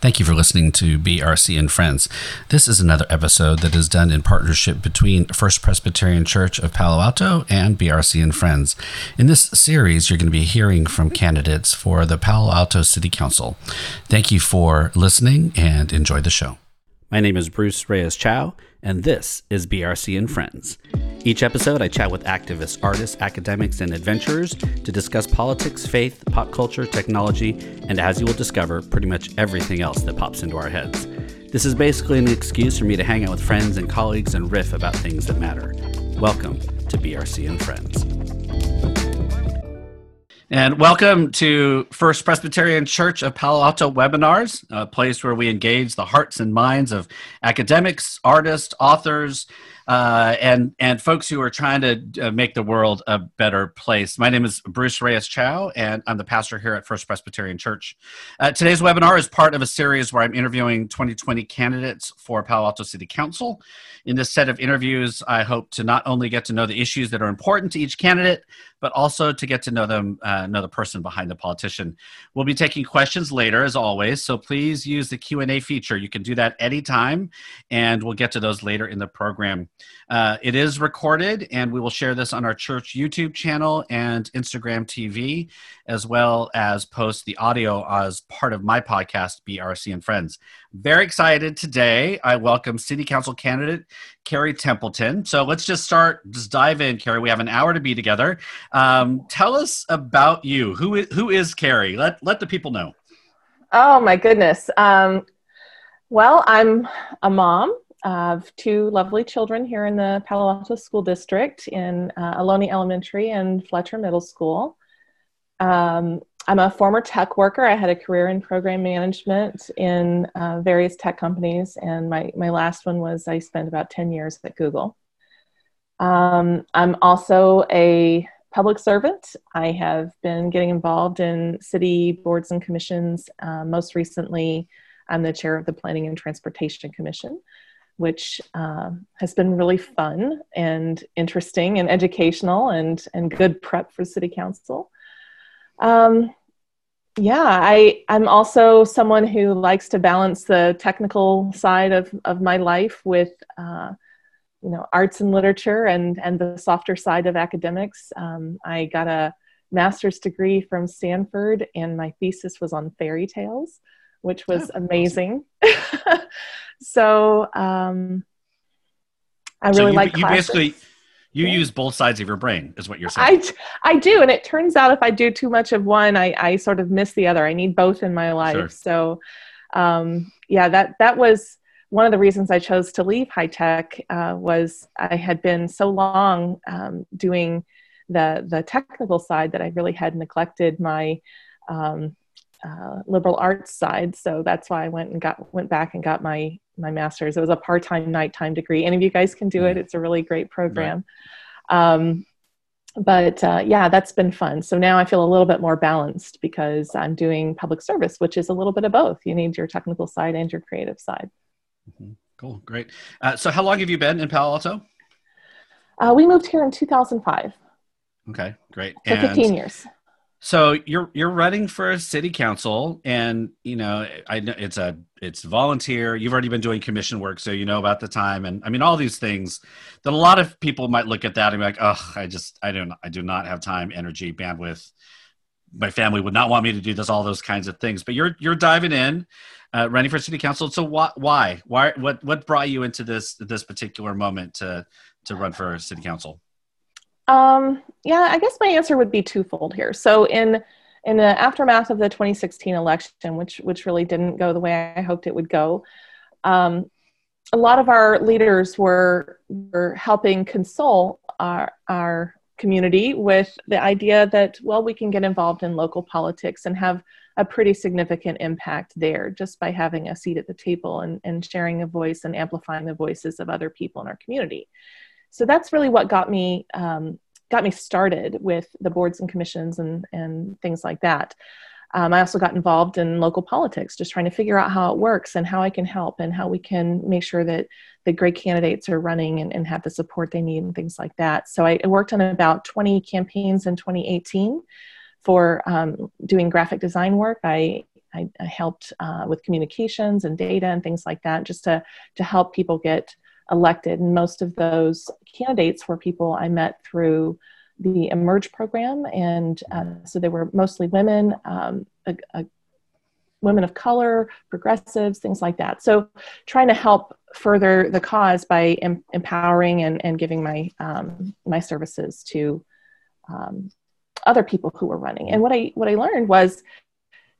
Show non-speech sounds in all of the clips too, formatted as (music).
Thank you for listening to BRC and Friends. This is another episode that is done in partnership between First Presbyterian Church of Palo Alto and BRC and Friends. In this series, you're going to be hearing from candidates for the Palo Alto City Council. Thank you for listening and enjoy the show. My name is Bruce Reyes Chow, and this is BRC and Friends. Each episode, I chat with activists, artists, academics, and adventurers to discuss politics, faith, pop culture, technology, and as you will discover, pretty much everything else that pops into our heads. This is basically an excuse for me to hang out with friends and colleagues and riff about things that matter. Welcome to BRC and Friends. And welcome to First Presbyterian Church of Palo Alto webinars, a place where we engage the hearts and minds of academics, artists, authors, uh, and and folks who are trying to uh, make the world a better place. My name is Bruce Reyes Chow, and I'm the pastor here at First Presbyterian Church. Uh, today's webinar is part of a series where I'm interviewing 2020 candidates for Palo Alto City Council. In this set of interviews, I hope to not only get to know the issues that are important to each candidate, but also to get to know them, uh, know the person behind the politician. We'll be taking questions later, as always. So please use the Q and A feature. You can do that anytime, and we'll get to those later in the program. Uh, it is recorded, and we will share this on our church YouTube channel and Instagram TV, as well as post the audio as part of my podcast, BRC and Friends. Very excited today. I welcome City Council candidate Cari Templeton. So let's just start, just dive in, Cari. We have an hour to be together. Um, tell us about you. Who is, who is Cari? Let let the people know. Oh my goodness. Um, well, I'm a mom of two lovely children here in the Palo Alto School District in uh, Ohlone Elementary and Fletcher Middle School. Um, I'm a former tech worker. I had a career in program management in uh, various tech companies, and my, my last one was I spent about 10 years at Google. Um, I'm also a public servant. I have been getting involved in city boards and commissions. Uh, most recently, I'm the chair of the Planning and Transportation Commission which uh, has been really fun and interesting and educational and, and good prep for city council. Um, yeah, I, I'm also someone who likes to balance the technical side of, of my life with, uh, you know, arts and literature and, and the softer side of academics. Um, I got a master's degree from Stanford and my thesis was on fairy tales, which was oh, amazing. Awesome. (laughs) so um, I really so you, like you classes. basically you Yeah. use both sides of your brain is what you're saying. I, I do. And it turns out if I do too much of one, I, I sort of miss the other. I need both in my life. Sure. So, um, yeah, that, that was one of the reasons I chose to leave high tech uh, was I had been so long um, doing the, the technical side that I really had neglected my um, uh, liberal arts side. So that's why I went and got went back and got my my master's. It was a part time nighttime degree. Any of you guys can do it. It's a really great program. Um, but uh, yeah, that's been fun. So now I feel a little bit more balanced because I'm doing public service, which is a little bit of both. You need your technical side and your creative side. Mhm. Cool, great. Uh, so, how long have you been in Palo Alto? Uh, we moved here in 2005, Okay, great. so 15 years. So you're you're running for a city council, and you know I know it's a it's volunteer. You've already been doing commission work, so you know about the time, and I mean all these things that a lot of people might look at that and be like, oh, I just I don't I do not have time, energy, bandwidth. My family would not want me to do this, all those kinds of things. But you're you're diving in, uh, running for city council. So why why why what what brought you into this this particular moment to to run for city council? Um, yeah, I guess my answer would be twofold here. So in in the aftermath of the 2016 election, which which really didn't go the way I hoped it would go, um, a lot of our leaders were were helping console our our community with the idea that well we can get involved in local politics and have a pretty significant impact there just by having a seat at the table and, and sharing a voice and amplifying the voices of other people in our community. So that's really what got me um, got me started with the boards and commissions and, and things like that. Um, I also got involved in local politics, just trying to figure out how it works and how I can help and how we can make sure that the great candidates are running and, and have the support they need and things like that. So I, worked on about 20 campaigns in 2018 for um, doing graphic design work. I, I, I helped uh, with communications and data and things like that, just to, to help people get elected. And most of those candidates were people I met through the Emerge program, and uh, so they were mostly women, um, a, a women of color, progressives, things like that. So, trying to help further the cause by em- empowering and, and giving my um, my services to um, other people who were running. And what I what I learned was,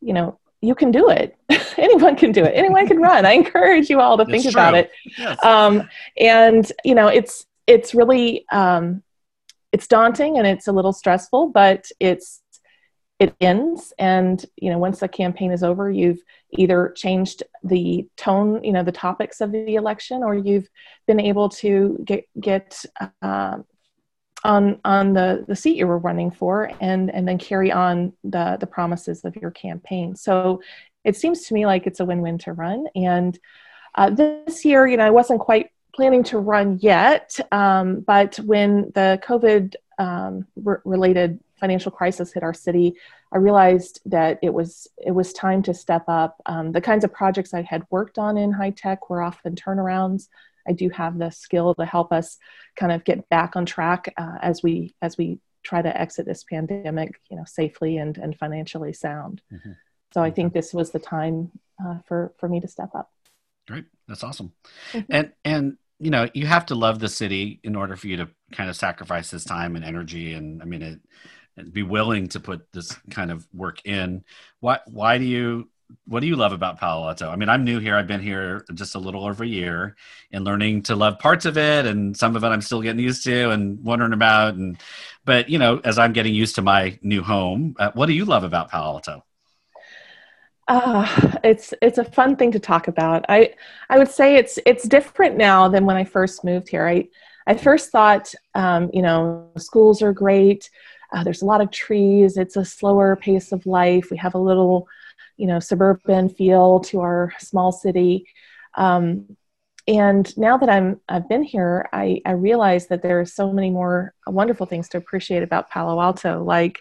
you know, you can do it. (laughs) Anyone can do it. Anyone can run. I encourage you all to think about it. Yes. Um, and you know, it's it's really um, it's daunting and it's a little stressful, but it's it ends and you know once the campaign is over you've either changed the tone you know the topics of the election or you've been able to get get uh, on on the the seat you were running for and and then carry on the the promises of your campaign. So it seems to me like it's a win-win to run. And uh, this year you know i wasn't quite planning to run yet um, but when the covid um, re- related financial crisis hit our city i realized that it was it was time to step up. Um, the kinds of projects i had worked on in high tech were often turnarounds I do have the skill to help us kind of get back on track uh, as we as we try to exit this pandemic, you know, safely and and financially sound. Mm-hmm. So I think this was the time uh, for for me to step up. Great, that's awesome. Mm-hmm. And and you know you have to love the city in order for you to kind of sacrifice this time and energy and I mean it be willing to put this kind of work in. Why why do you what do you love about Palo Alto? I mean, I'm new here. I've been here just a little over a year and learning to love parts of it and some of it I'm still getting used to and wondering about and but, you know, as I'm getting used to my new home, uh, what do you love about Palo Alto? Uh, it's it's a fun thing to talk about. I I would say it's it's different now than when I first moved here. I I first thought, um, you know, schools are great. Uh, there's a lot of trees. It's a slower pace of life. We have a little you know suburban feel to our small city. Um, and now that i'm i've been here i i realize that there are so many more wonderful things to appreciate about palo alto like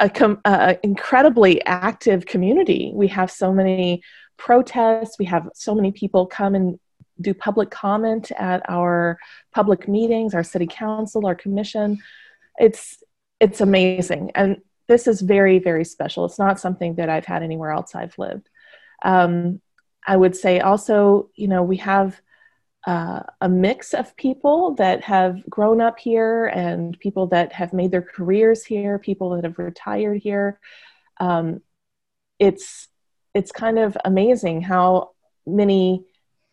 a, com- a incredibly active community. We have so many protests. We have so many people come and do public comment at our public meetings our city council our commission. It's it's amazing. And this is very very special. It's not something that i've had anywhere else i've lived. Um, i would say also you know we have uh, a mix of people that have grown up here and people that have made their careers here people that have retired here. Um, it's it's kind of amazing how many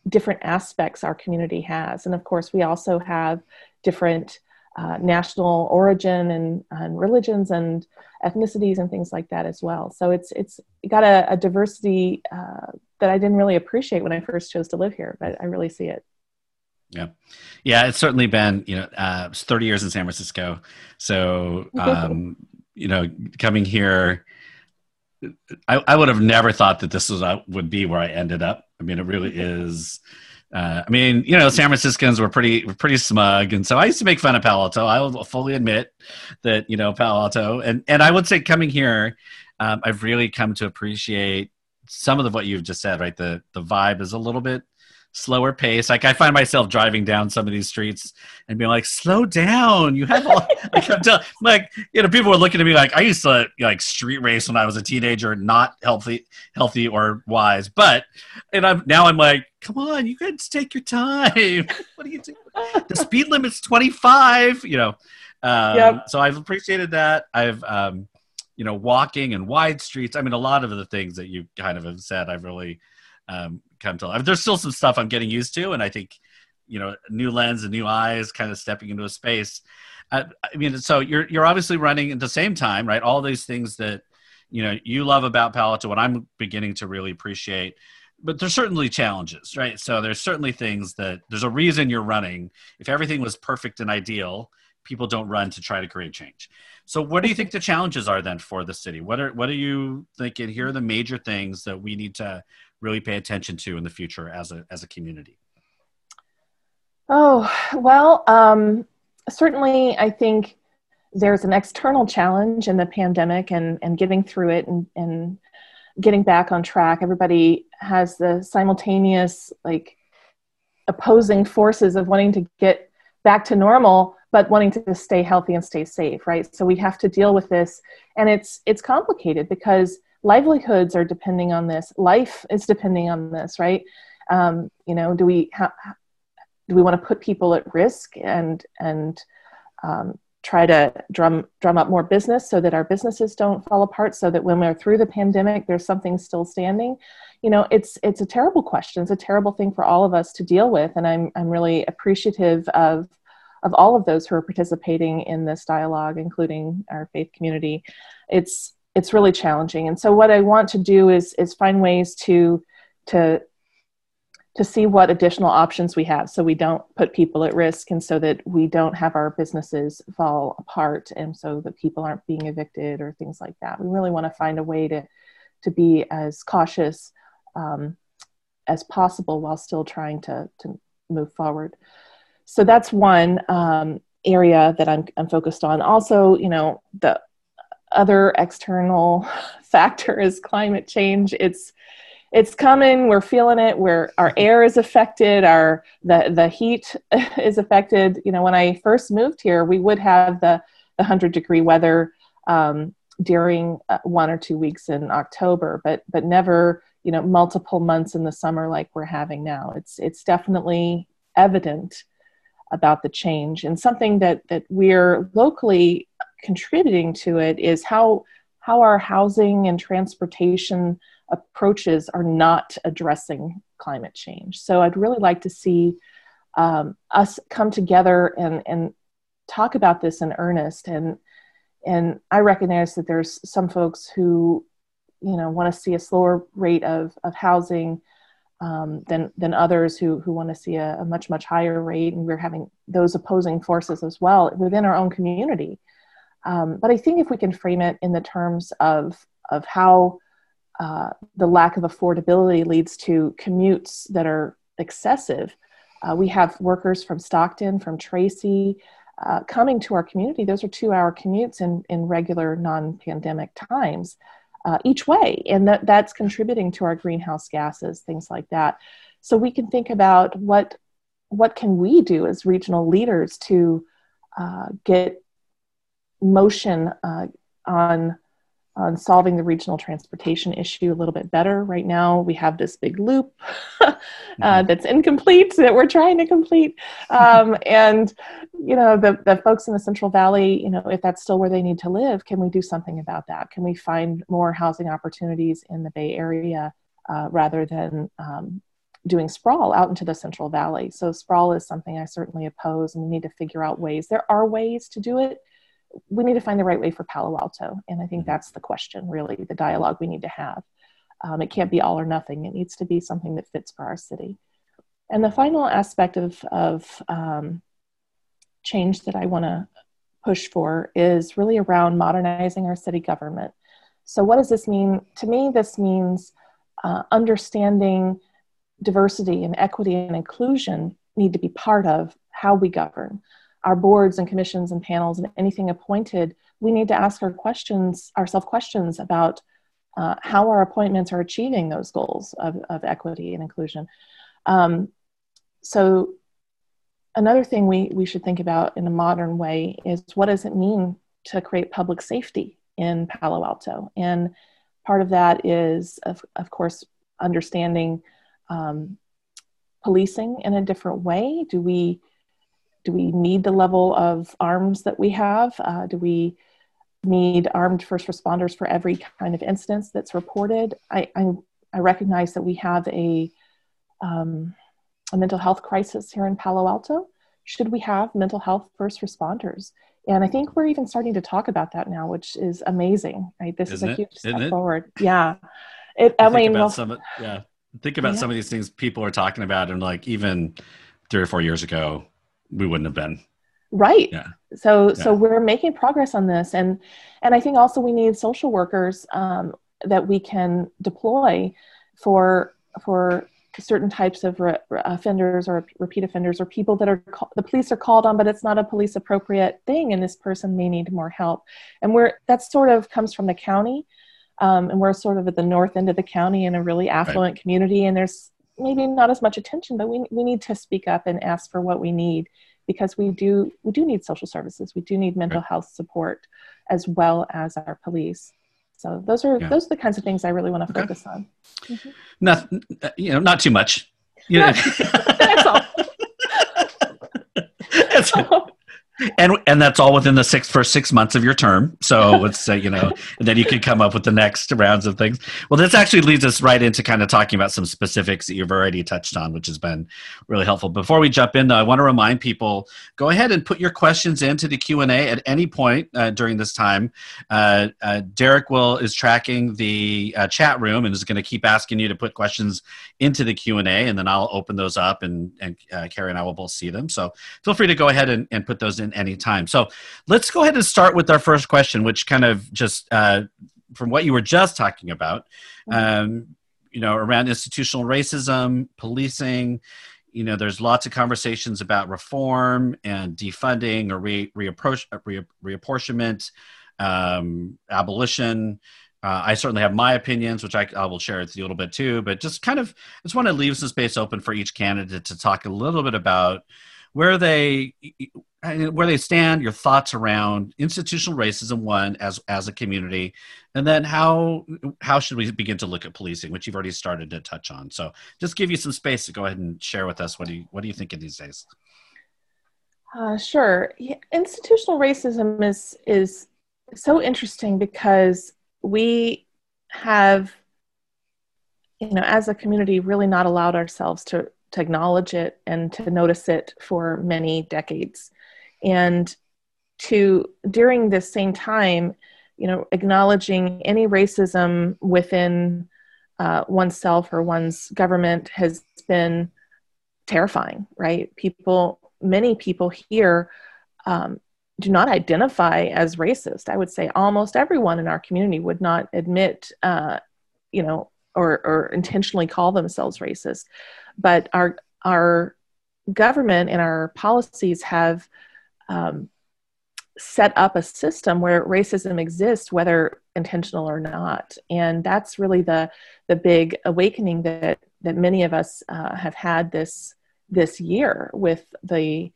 different aspects our community has. And of course we also have different uh, national origin and, and, religions and ethnicities and things like that as well. So it's it's got a, a diversity uh, that I didn't really appreciate when I first chose to live here, but I really see it. Yeah, yeah, it's certainly been you know uh, 30 years in San Francisco, so um, you know coming here. I, I would have never thought that this was uh, would be where I ended up. I mean, it really is uh, I mean, you know, San Franciscans were pretty were pretty smug, and so I used to make fun of Palo Alto. I will fully admit that you know Palo Alto, and and I would say coming here, um, I've really come to appreciate some of the, what you've just said. Right, the the vibe is a little bit slower pace. Like I find myself driving down some of these streets and being like, "Slow down! You have all." (laughs) like, I'm tell, like you know, people were looking at me like I used to like street race when I was a teenager, not healthy, healthy or wise. But and I'm now I'm like, come on, you guys take your time. (laughs) what are you doing? the speed limit's 25. You know. Um, yep. So I've appreciated that. I've um, you know walking and wide streets. I mean, a lot of the things that you kind of have said, I've really um, come to life. There's still some stuff I'm getting used to, and I think you know, new lens and new eyes, kind of stepping into a space. I, I mean, so you're you're obviously running at the same time, right? All these things that you know you love about Palo Alto, what I'm beginning to really appreciate. But there's certainly challenges, right? So there's certainly things that there's a reason you're running. If everything was perfect and ideal, people don't run to try to create change. So what do you think the challenges are then for the city? What are what are you thinking? Here are the major things that we need to really pay attention to in the future as a as a community. Oh well, um, certainly I think there's an external challenge in the pandemic and, and getting through it and, and getting back on track. Everybody has the simultaneous, like, opposing forces of wanting to get back to normal but wanting to stay healthy and stay safe right? So we have to deal with this. And it's it's complicated because livelihoods are depending on this. Life is depending on this right? Um, you know do we ha- do we want to put people at risk and and um, try to drum drum up more business so that our businesses don't fall apart so that when we're through the pandemic there's something still standing. You know it's it's a terrible question. It's a terrible thing for all of us to deal with and i'm i'm really appreciative of of all of those who are participating in this dialogue including our faith community. It's it's really challenging. And so what i want to do is is find ways to to to see what additional options we have so we don't put people at risk and so that we don't have our businesses fall apart and so that people aren't being evicted or things like that. We really want to find a way to to be as cautious um, as possible while still trying to to move forward. So that's one um, area that I'm, I'm focused on. Also you know the other external (laughs) factor is climate change. It's it's coming. We're feeling it. Where our (laughs) air is affected. Our the the heat (laughs) is affected. You know when i first moved here we would have the the 100 degree weather um, during uh, one or two weeks in october but but never you know multiple months in the summer like we're having now. It's it's definitely evident about the change. And something that that we're locally contributing to it is how how our housing and transportation approaches are not addressing climate change. So I'd really like to see um, us come together and, and talk about this in earnest. And, and I recognize that there's some folks who, you know, want to see a slower rate of, of housing um, than, than others who, who want to see a, a much, much higher rate. And we're having those opposing forces as well within our own community. Um, but I think if we can frame it in the terms of, of how uh, the lack of affordability leads to commutes that are excessive. Uh, we have workers from Stockton, from Tracy, uh, coming to our community. Those are two hour commutes in, in regular non pandemic times uh, each way. And that, that's contributing to our greenhouse gases, things like that. So we can think about what, what can we do as regional leaders to uh, get motion on on solving the regional transportation issue a little bit better. Right now, we have this big loop (laughs) uh, mm-hmm. that's incomplete that we're trying to complete. Um, (laughs) and, you know, the, the folks in the Central Valley, you know, if that's still where they need to live, can we do something about that? Can we find more housing opportunities in the Bay Area uh, rather than um, doing sprawl out into the Central Valley? So, sprawl is something I certainly oppose, and we need to figure out ways. There are ways to do it we need to find the right way for Palo Alto. And I think mm-hmm. that's the question, really, the dialogue we need to have. Um, it can't be all or nothing, it needs to be something that fits for our city. And the final aspect of, of um, change that I want to push for is really around modernizing our city government. So, what does this mean? To me, this means uh, understanding diversity and equity and inclusion need to be part of how we govern our boards and commissions and panels and anything appointed, we need to ask our questions, ourselves questions about uh, how our appointments are achieving those goals of, of equity and inclusion. Um, so another thing we, we should think about in a modern way is what does it mean to create public safety in Palo Alto? And part of that is, of, of course, understanding um, policing in a different way. Do we do we need the level of arms that we have? Uh, do we need armed first responders for every kind of instance that's reported? I, I, I recognize that we have a, um, a mental health crisis here in Palo Alto. Should we have mental health first responders? And I think we're even starting to talk about that now, which is amazing. Right? This Isn't is a it? huge step Isn't it? forward. Yeah. It, I think mean, about well, some of, yeah think about Yeah. some of these things people are talking about and like even three or four years ago we wouldn't have been. Right. Yeah. so so we're making progress on this. And and i think also we need social workers um, that we can deploy for for certain types of re- offenders or repeat offenders or people that are ca- the police are called on but it's not a police appropriate thing. And this person may need more help. And we're that sort of comes from the county um, and we're sort of at the north end of the county in a really affluent community. And there's maybe not as much attention but we, we need to speak up and ask for what we need because we do we do need social services. We do need mental Right. health support as well as our police. So those are Yeah. those are the kinds of things i really want to Okay. focus on. Mm-hmm. Not you know not too much. You know, (laughs) that's all. (laughs) That's- (laughs) and and that's all within the six first six months of your term. So (laughs) let's say you know, and then you can come up with the next rounds of things. Well, this actually leads us right into kind of talking about some specifics that you've already touched on, which has been really helpful. Before we jump in, though, I want to remind people: go ahead and put your questions into the Q and A at any point uh, during this time. Uh, uh, Derek will is tracking the uh, chat room and is going to keep asking you to put questions into the Q and A, and then I'll open those up, and and uh, Cari and I will both see them. So feel free to go ahead and, and put those in anytime. So let's go ahead and start with our first question, which kind of just uh, from what you were just talking about, um, you know, around institutional racism, policing. You know, there's lots of conversations about reform and defunding or re, reapproach, uh, re, reapportionment, um, abolition. Uh, I certainly have my opinions, which I, I will share with you a little bit too. But just kind of, just want to leave some space open for each candidate to talk a little bit about where they where they stand, your thoughts around institutional racism, one as as a community, and then how how should we begin to look at policing, which you've already started to touch on. So just give you some space to go ahead and share with us what do you what do you think of these days? Uh, sure. Yeah, institutional racism is is so interesting because we have, you know, as a community, really not allowed ourselves to to acknowledge it and to notice it for many decades, and to during this same time, you know, acknowledging any racism within uh, oneself or one's government has been terrifying, right? People, many people here um, do not identify as racist. I would say almost everyone in our community would not admit, uh, you know, or, or intentionally call themselves racist. But our our government and our policies have um, set up a system where racism exists, whether intentional or not, and that's really the the big awakening that that many of us uh, have had this this year with the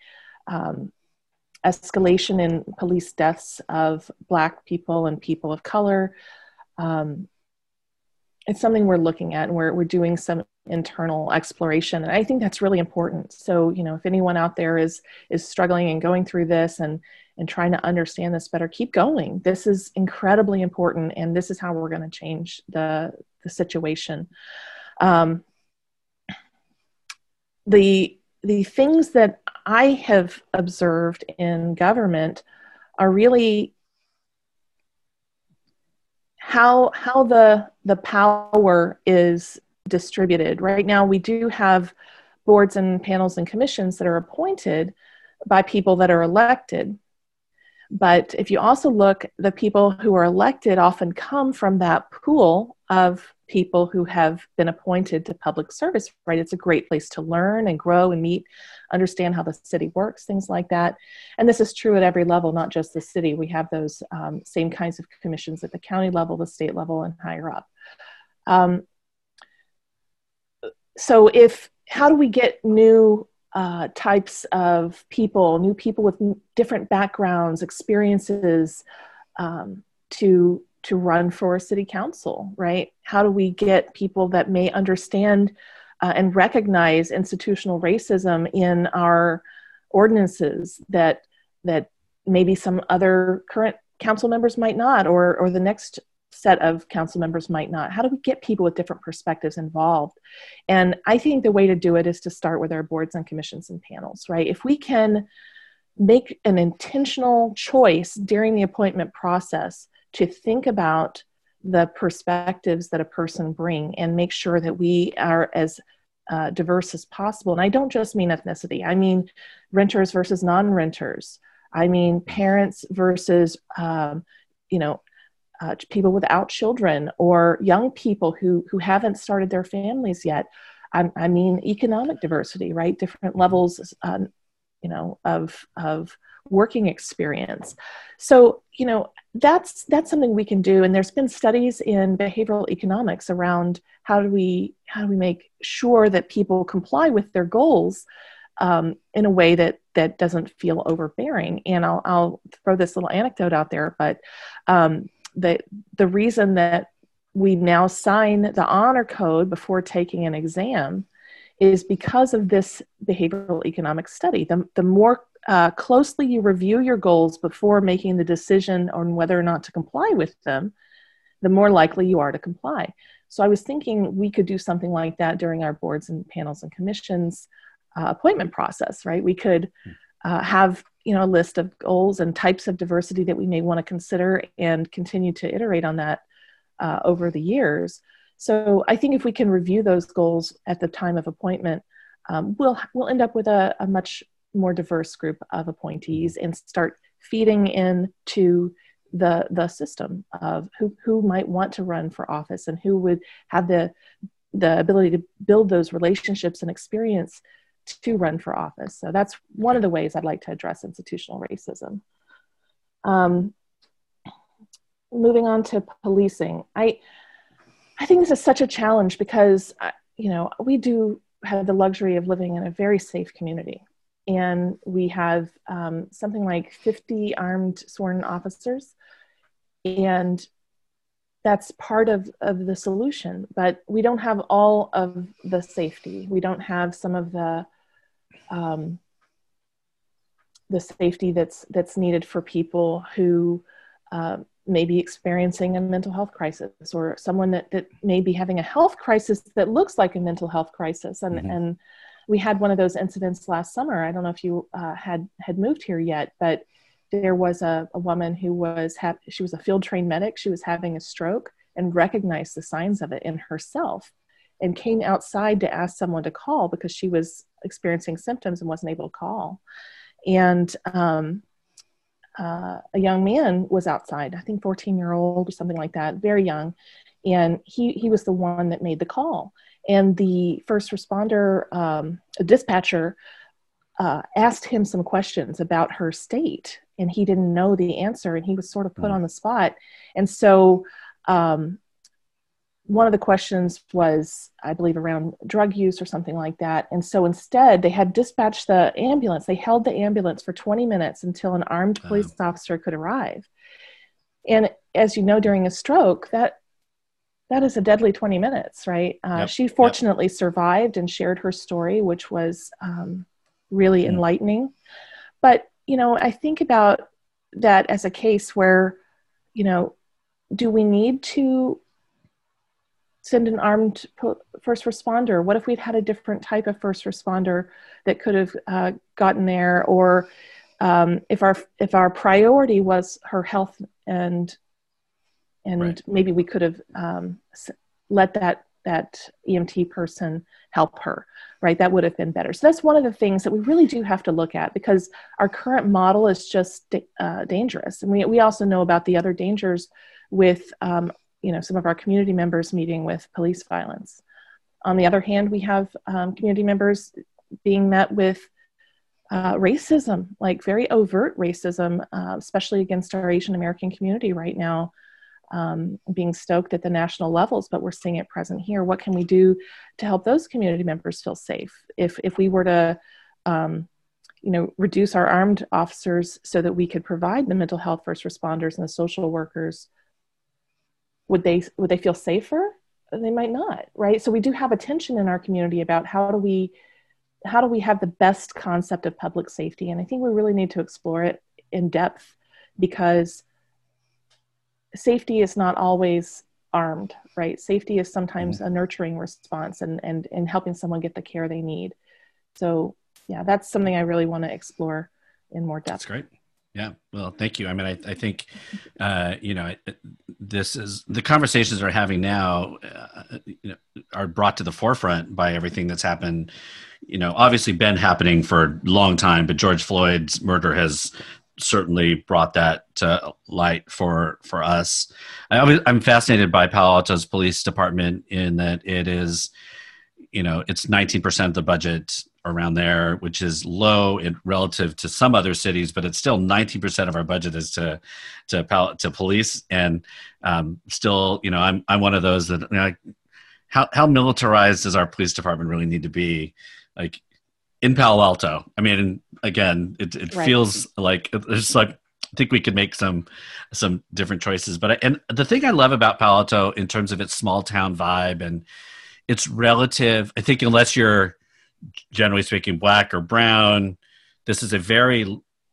um, escalation in police deaths of Black people and people of color. Um, it's something we're looking at, and we're we're doing some internal exploration, and I think that's really important. So, you know, if anyone out there is is struggling and going through this and and trying to understand this better, keep going. This is incredibly important, and this is how we're going to change the the situation. Um, the the things that I have observed in government are really how how the the power is distributed. Right now, we do have boards and panels and commissions that are appointed by people that are elected. But if you also look, the people who are elected often come from that pool of people who have been appointed to public service, right? It's a great place to learn and grow and meet, understand how the city works, things like that. And this is true at every level, not just the city. We have those um, same kinds of commissions at the county level, the state level, and higher up. Um, so, if how do we get new uh, types of people, new people with different backgrounds, experiences, um, to to run for city council, right? How do we get people that may understand uh, and recognize institutional racism in our ordinances that that maybe some other current council members might not, or or the next set of council members might not? How do we get people with different perspectives involved? And I think the way to do it is to start with our boards and commissions and panels, right? If we can make an intentional choice during the appointment process to think about the perspectives that a person bring and make sure that we are as uh, diverse as possible. And i don't just mean ethnicity. I mean renters versus non-renters. I mean parents versus um, you know uh, people without children or young people who who haven't started their families yet. I, I mean economic diversity right? Different levels um, you know of of working experience. So you know that's that's something we can do and there's been studies in behavioral economics around how do we how do we make sure that people comply with their goals um, in a way that that doesn't feel overbearing and i'll, I'll throw this little anecdote out there but um, the the reason that we now sign the honor code before taking an exam is because of this behavioral economic study. The, the more uh, closely you review your goals before making the decision on whether or not to comply with them, the more likely you are to comply. So I was thinking we could do something like that during our boards and panels and commissions uh, appointment process, right? We could uh, have you know a list of goals and types of diversity that we may want to consider and continue to iterate on that uh, over the years so I think if we can review those goals at the time of appointment, um, we'll we'll end up with a, a, much more diverse group of appointees and start feeding into the the system of who who might want to run for office and who would have the the ability to build those relationships and experience to run for office. So that's one of the ways I'd like to address institutional racism. Um, moving on to policing, I I think this is such a challenge because, uh, you know, we do have the luxury of living in a very safe community. And we have um, something like 50 armed sworn officers. And that's part of, of the solution. But we don't have all of the safety. We don't have some of the um, the safety that's that's needed for people who uh, maybe experiencing a mental health crisis or someone that, that may be having a health crisis that looks like a mental health crisis and mm-hmm. and we had one of those incidents last summer i don't know if you uh, had had moved here yet but there was a, a woman who was ha- she was a field trained medic she was having a stroke and recognized the signs of it in herself and came outside to ask someone to call because she was experiencing symptoms and wasn't able to call and um, uh, a young man was outside, I think 14 year old or something like that, very young. And he, he was the one that made the call. And the first responder, um, dispatcher, uh, asked him some questions about her state. And he didn't know the answer and he was sort of put mm. on the spot. And so um, one of the questions was, I believe, around drug use or something like that. And so instead, they had dispatched the ambulance. They held the ambulance for 20 minutes until an armed police officer could arrive. And as you know, during a stroke, that that is a deadly 20 minutes, right? Uh, yep. She fortunately yep. survived and shared her story, which was um, really mm. enlightening. But you know, I think about that as a case where, you know, do we need to send an armed first responder? What if we'd had a different type of first responder that could have uh, gotten there? Or um, if our if our priority was her health and and right. maybe we could have um, let that that EMT person help her, right? That would have been better. So that's one of the things that we really do have to look at because our current model is just uh, dangerous, and we we also know about the other dangers with um, you know some of our community members meeting with police violence. On the other hand, we have um, community members being met with uh, racism, like very overt racism, uh, especially against our Asian American community right now, um, being stoked at the national levels, but we're seeing it present here. What can we do to help those community members feel safe? If if we were to um, you know, reduce our armed officers so that we could provide the mental health first responders and the social workers would they would they feel safer they might not right so we do have a tension in our community about how do we how do we have the best concept of public safety and i think we really need to explore it in depth because safety is not always armed right safety is sometimes mm-hmm. a nurturing response and and and helping someone get the care they need so yeah that's something i really want to explore in more depth. That's great. Yeah. Well, thank you. I mean, I, I think, uh, you know, this is the conversations we're having now uh, you know, are brought to the forefront by everything that's happened. You know, obviously been happening for a long time, but George Floyd's murder has certainly brought that to light for for us. I, I'm fascinated by Palo Alto's police department in that it is, you know, it's 19% of the budget around there, which is low in, relative to some other cities, but it's still 19% of our budget is to to Palo, to police, and um, still, you know, I'm I'm one of those that you know, how how militarized does our police department really need to be? Like in Palo Alto, I mean, again, it it right. feels like it's like I think we could make some some different choices. But I, and the thing I love about Palo Alto in terms of its small town vibe and its relative, I think unless you're generally speaking black or brown this is a very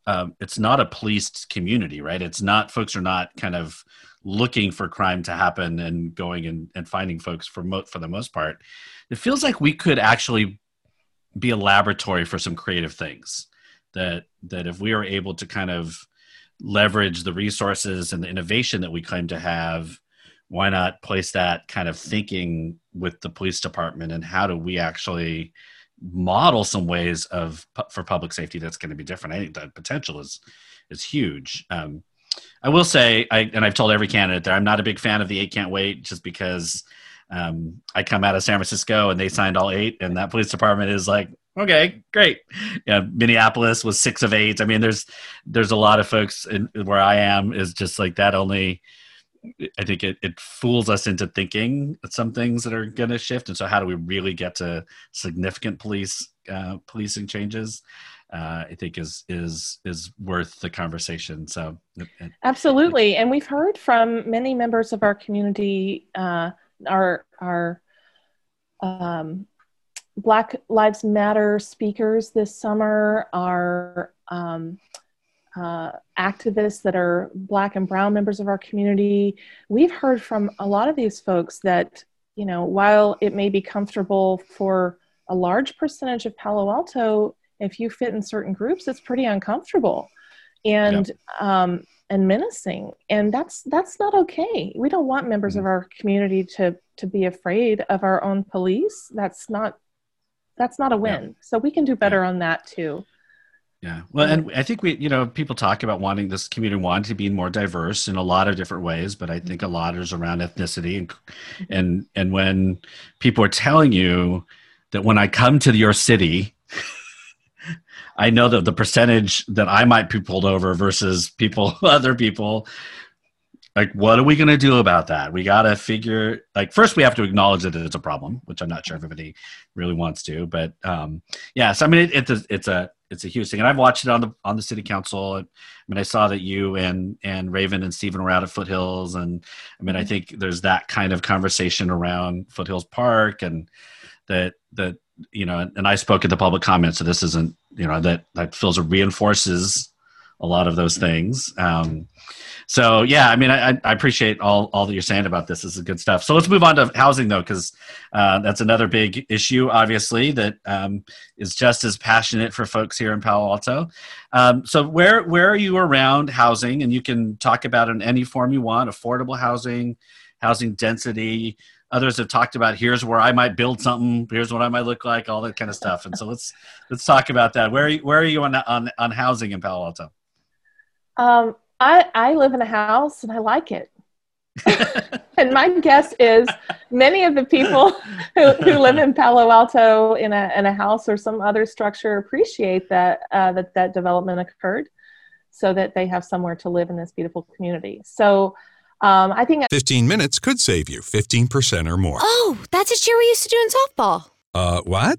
um, it's not a policed community right it's not folks are not kind of looking for crime to happen and going and, and finding folks for mo- for the most part it feels like we could actually be a laboratory for some creative things that that if we are able to kind of leverage the resources and the innovation that we claim to have why not place that kind of thinking with the police department and how do we actually model some ways of for public safety that's going to be different. I think that potential is is huge. Um, I will say, I, and I've told every candidate there, I'm not a big fan of the eight can't wait, just because um, I come out of San Francisco and they signed all eight, and that police department is like, okay, great. Yeah, Minneapolis was six of eight. I mean, there's there's a lot of folks in, where I am is just like that only I think it, it fools us into thinking some things that are going to shift. And so, how do we really get to significant police uh, policing changes? Uh, I think is is is worth the conversation. So, it, it, absolutely, and we've heard from many members of our community, uh, our our um, Black Lives Matter speakers this summer, are um, uh, activists that are black and brown members of our community. We've heard from a lot of these folks that you know while it may be comfortable for a large percentage of palo alto if you fit in certain groups it's pretty uncomfortable and um, and menacing. And that's that's not okay. We don't want members mm-hmm. of our community to to be afraid of our own police. That's not that's not a win. So we can do better on that too. Yeah. Well, and I think we, you know, people talk about wanting this community wanting to be more diverse in a lot of different ways, but I think a lot is around ethnicity and mm-hmm. and and when people are telling you that when I come to your city, (laughs) I know that the percentage that I might be pulled over versus people, (laughs) other people, like, what are we going to do about that? We got to figure, like, first we have to acknowledge that it's a problem, which I'm not sure everybody really wants to, but um, yeah. So I mean, it, it's a, it's a, it's a huge thing, and I've watched it on the on the city council. I mean, I saw that you and and Raven and Stephen were out at Foothills, and I mean, I mm-hmm. think there's that kind of conversation around Foothills Park, and that that you know, and I spoke at the public comment, so this isn't you know that that feels reinforces a lot of those things. Um, so yeah, I mean, I, I, appreciate all, all that you're saying about this. This is good stuff. So let's move on to housing though, because uh, that's another big issue, obviously, that um, is just as passionate for folks here in Palo Alto. Um, so where where are you around housing? And you can talk about it in any form you want: affordable housing, housing density. Others have talked about here's where I might build something. Here's what I might look like. All that kind of stuff. And so let's let's talk about that. Where are you, where are you on on on housing in Palo Alto? Um, I, I live in a house and I like it. (laughs) and my guess is many of the people (laughs) who, who live in Palo Alto in a, in a house or some other structure appreciate that, uh, that that development occurred so that they have somewhere to live in this beautiful community. So um, I think 15 minutes could save you 15% or more. Oh, that's a cheer we used to do in softball. Uh, what?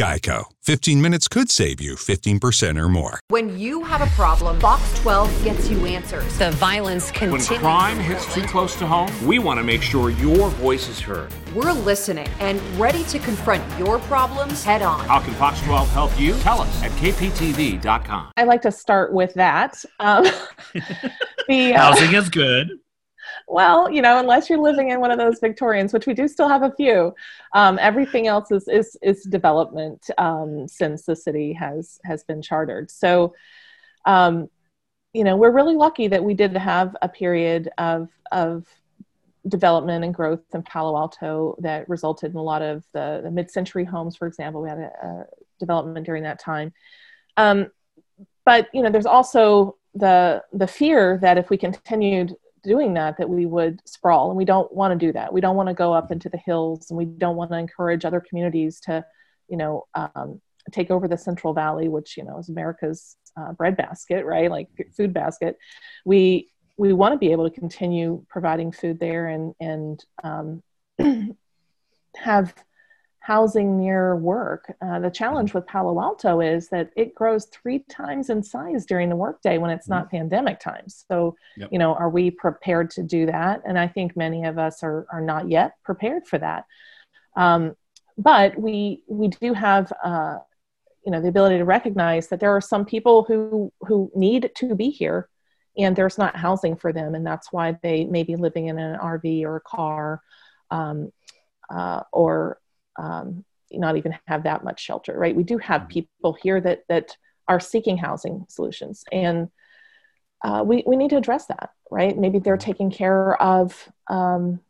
Geico. 15 minutes could save you 15% or more. When you have a problem, Fox 12 gets you answers. The violence continues. When continues. crime hits too close to home, we want to make sure your voice is heard. We're listening and ready to confront your problems head on. How can Fox 12 help you? Tell us at kptv.com. I like to start with that. Um, (laughs) the, uh, Housing is good. Well, you know, unless you're living in one of those Victorians, which we do still have a few, um, everything else is is, is development um, since the city has has been chartered. So, um, you know, we're really lucky that we did have a period of of development and growth in Palo Alto that resulted in a lot of the, the mid-century homes, for example. We had a, a development during that time. Um, but you know, there's also the the fear that if we continued doing that that we would sprawl and we don't want to do that. We don't want to go up into the hills and we don't want to encourage other communities to you know um, take over the central valley which you know is america's uh, breadbasket right? Like food basket. We we want to be able to continue providing food there and and um, (clears throat) have housing near work. Uh, the challenge with Palo Alto is that it grows three times in size during the workday when it's not pandemic times. So, Yep. you know, are we prepared to do that? And I think many of us are, are not yet prepared for that. Um, but we we do have uh, you know the ability to recognize that there are some people who who need to be here and there's not housing for them and that's why they may be living in an rv or a car um, uh, or um, not even have that much shelter right? We do have people here that that are seeking housing solutions and uh, we, we need to address that right? Maybe they're taking care of um,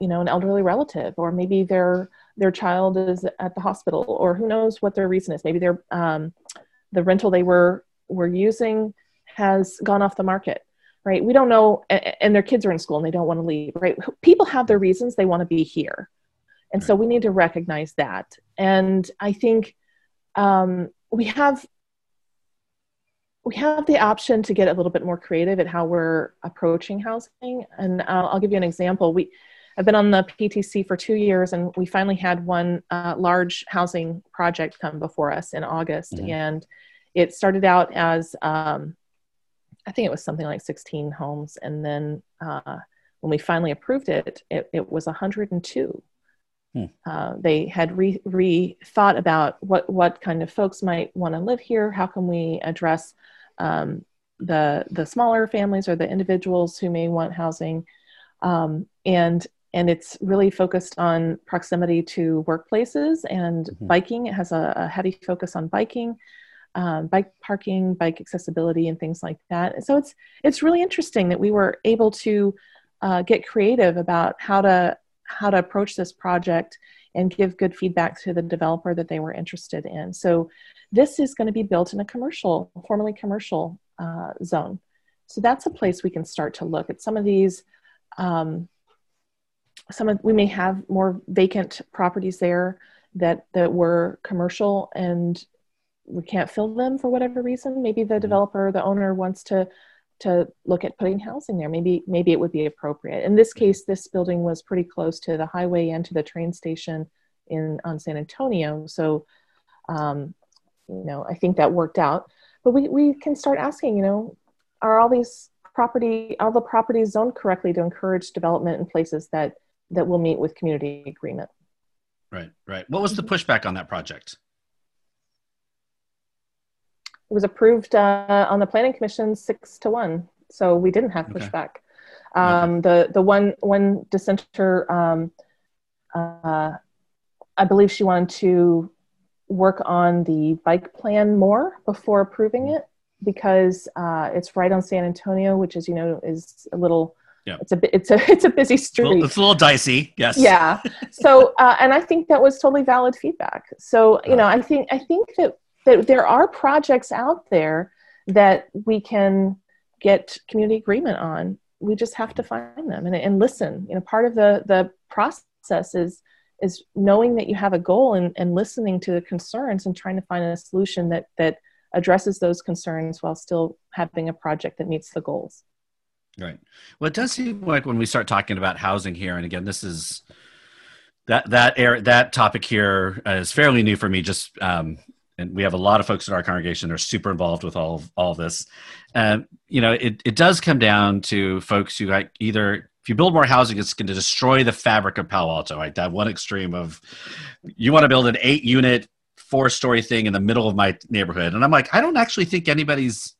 you know an elderly relative or maybe their their child is at the hospital or who knows what their reason is. Maybe their um, the rental they were were using has gone off the market right? We don't know and their kids are in school and they don't want to leave right? People have their reasons they want to be here and so we need to recognize that. And i think um, we have we have the option to get a little bit more creative at how we're approaching housing. And uh, i'll give you an example. We i've been on the ptc for two years and we finally had one uh, large housing project come before us in august. Mhm. and it started out as um, i think it was something like 16 homes. And then uh, when we finally approved it it, it was 102 Hmm. uh, they had re, re thought about what what kind of folks might want to live here how can we address um, the the smaller families or the individuals who may want housing um, and and it's really focused on proximity to workplaces and Mhm. biking it has a, a heavy focus on biking um, bike parking bike accessibility and things like that and so it's it's really interesting that we were able to uh, get creative about how to how to approach this project and give good feedback to the developer that they were interested in. So this is going to be built in a commercial formerly commercial uh, zone. So that's a place we can start to look at some of these um, some of we may have more vacant properties there that that were commercial and we can't fill them for whatever reason. Maybe the developer the owner wants to to look at putting housing there. Maybe maybe it would be appropriate. In this case this building was pretty close to the highway and to the train station in on san antonio. So um, you know i think that worked out. But we, we can start asking you know are all these property all the properties zoned correctly to encourage development in places that that will meet with community agreement? Right, right. What was the pushback on that project? It was approved uh, on the planning commission six to one so we didn't have Okay. pushback um, the the one one dissenter um, uh, i believe she wanted to work on the bike plan more before approving it because uh, it's right on san antonio which as you know is a little Yeah. it's a bit it's a (laughs) it's a busy It's a street little, it's a little dicey. Yes. yeah so (laughs) uh, and i think that was totally valid feedback so you know i think i think that that there are projects out there that we can get community agreement on we just have to find them and, and listen you know part of the the process is is knowing that you have a goal and, and listening to the concerns and trying to find a solution that that addresses those concerns while still having a project that meets the goals Right. Well, it does seem like when we start talking about housing here, and again, this is that that air that topic here is fairly new for me. Just um, and we have a lot of folks in our congregation that are super involved with all of, all of this. And you know, it it does come down to folks who like either if you build more housing, it's going to destroy the fabric of Palo Alto. Right, that one extreme of you want to build an eight unit four story thing in the middle of my neighborhood, and I'm like, I don't actually think anybody's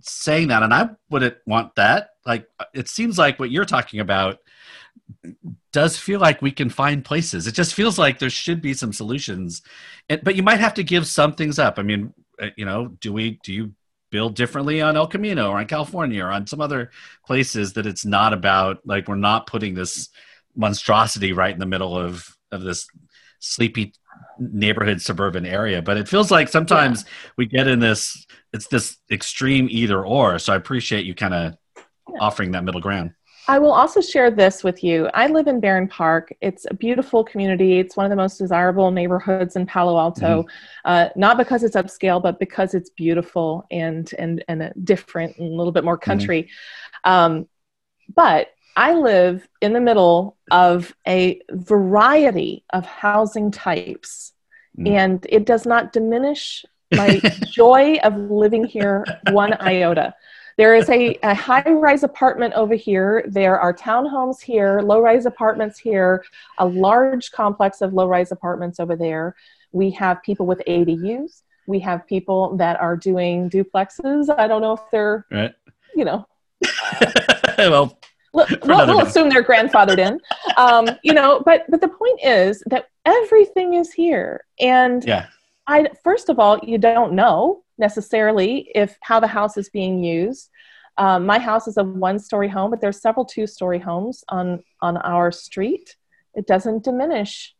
saying that, and I wouldn't want that. Like, it seems like what you're talking about does feel like we can find places. It just feels like there should be some solutions, and, but you might have to give some things up. I mean, uh, you know, do we do you build differently on El Camino or on California or on some other places that it's not about like we're not putting this monstrosity right in the middle of of this sleepy neighborhood suburban area but it feels like sometimes yeah. we get in this it's this extreme either or so i appreciate you kind of yeah. offering that middle ground I will also share this with you. I live in Barron Park. It's a beautiful community. It's one of the most desirable neighborhoods in Palo Alto, mm-hmm. uh, not because it's upscale, but because it's beautiful and and and different and a little bit more mm-hmm. country. Mm-hmm. Um, but I live in the middle of a variety of housing types, mm. and it does not diminish my (laughs) joy of living here one iota. There is a, a high rise apartment over here. There are townhomes here, low rise apartments here, a large complex of low rise apartments over there. We have people with ADUs. We have people that are doing duplexes. I don't know if they're, right. you know. (laughs) well, we'll, we'll assume they're grandfathered in. Um, you know, but but the point is that everything is here, and yeah. I first of all, you don't know necessarily if how the house is being used. Um, my house is a one-story home, but there's several two-story homes on on our street. It doesn't diminish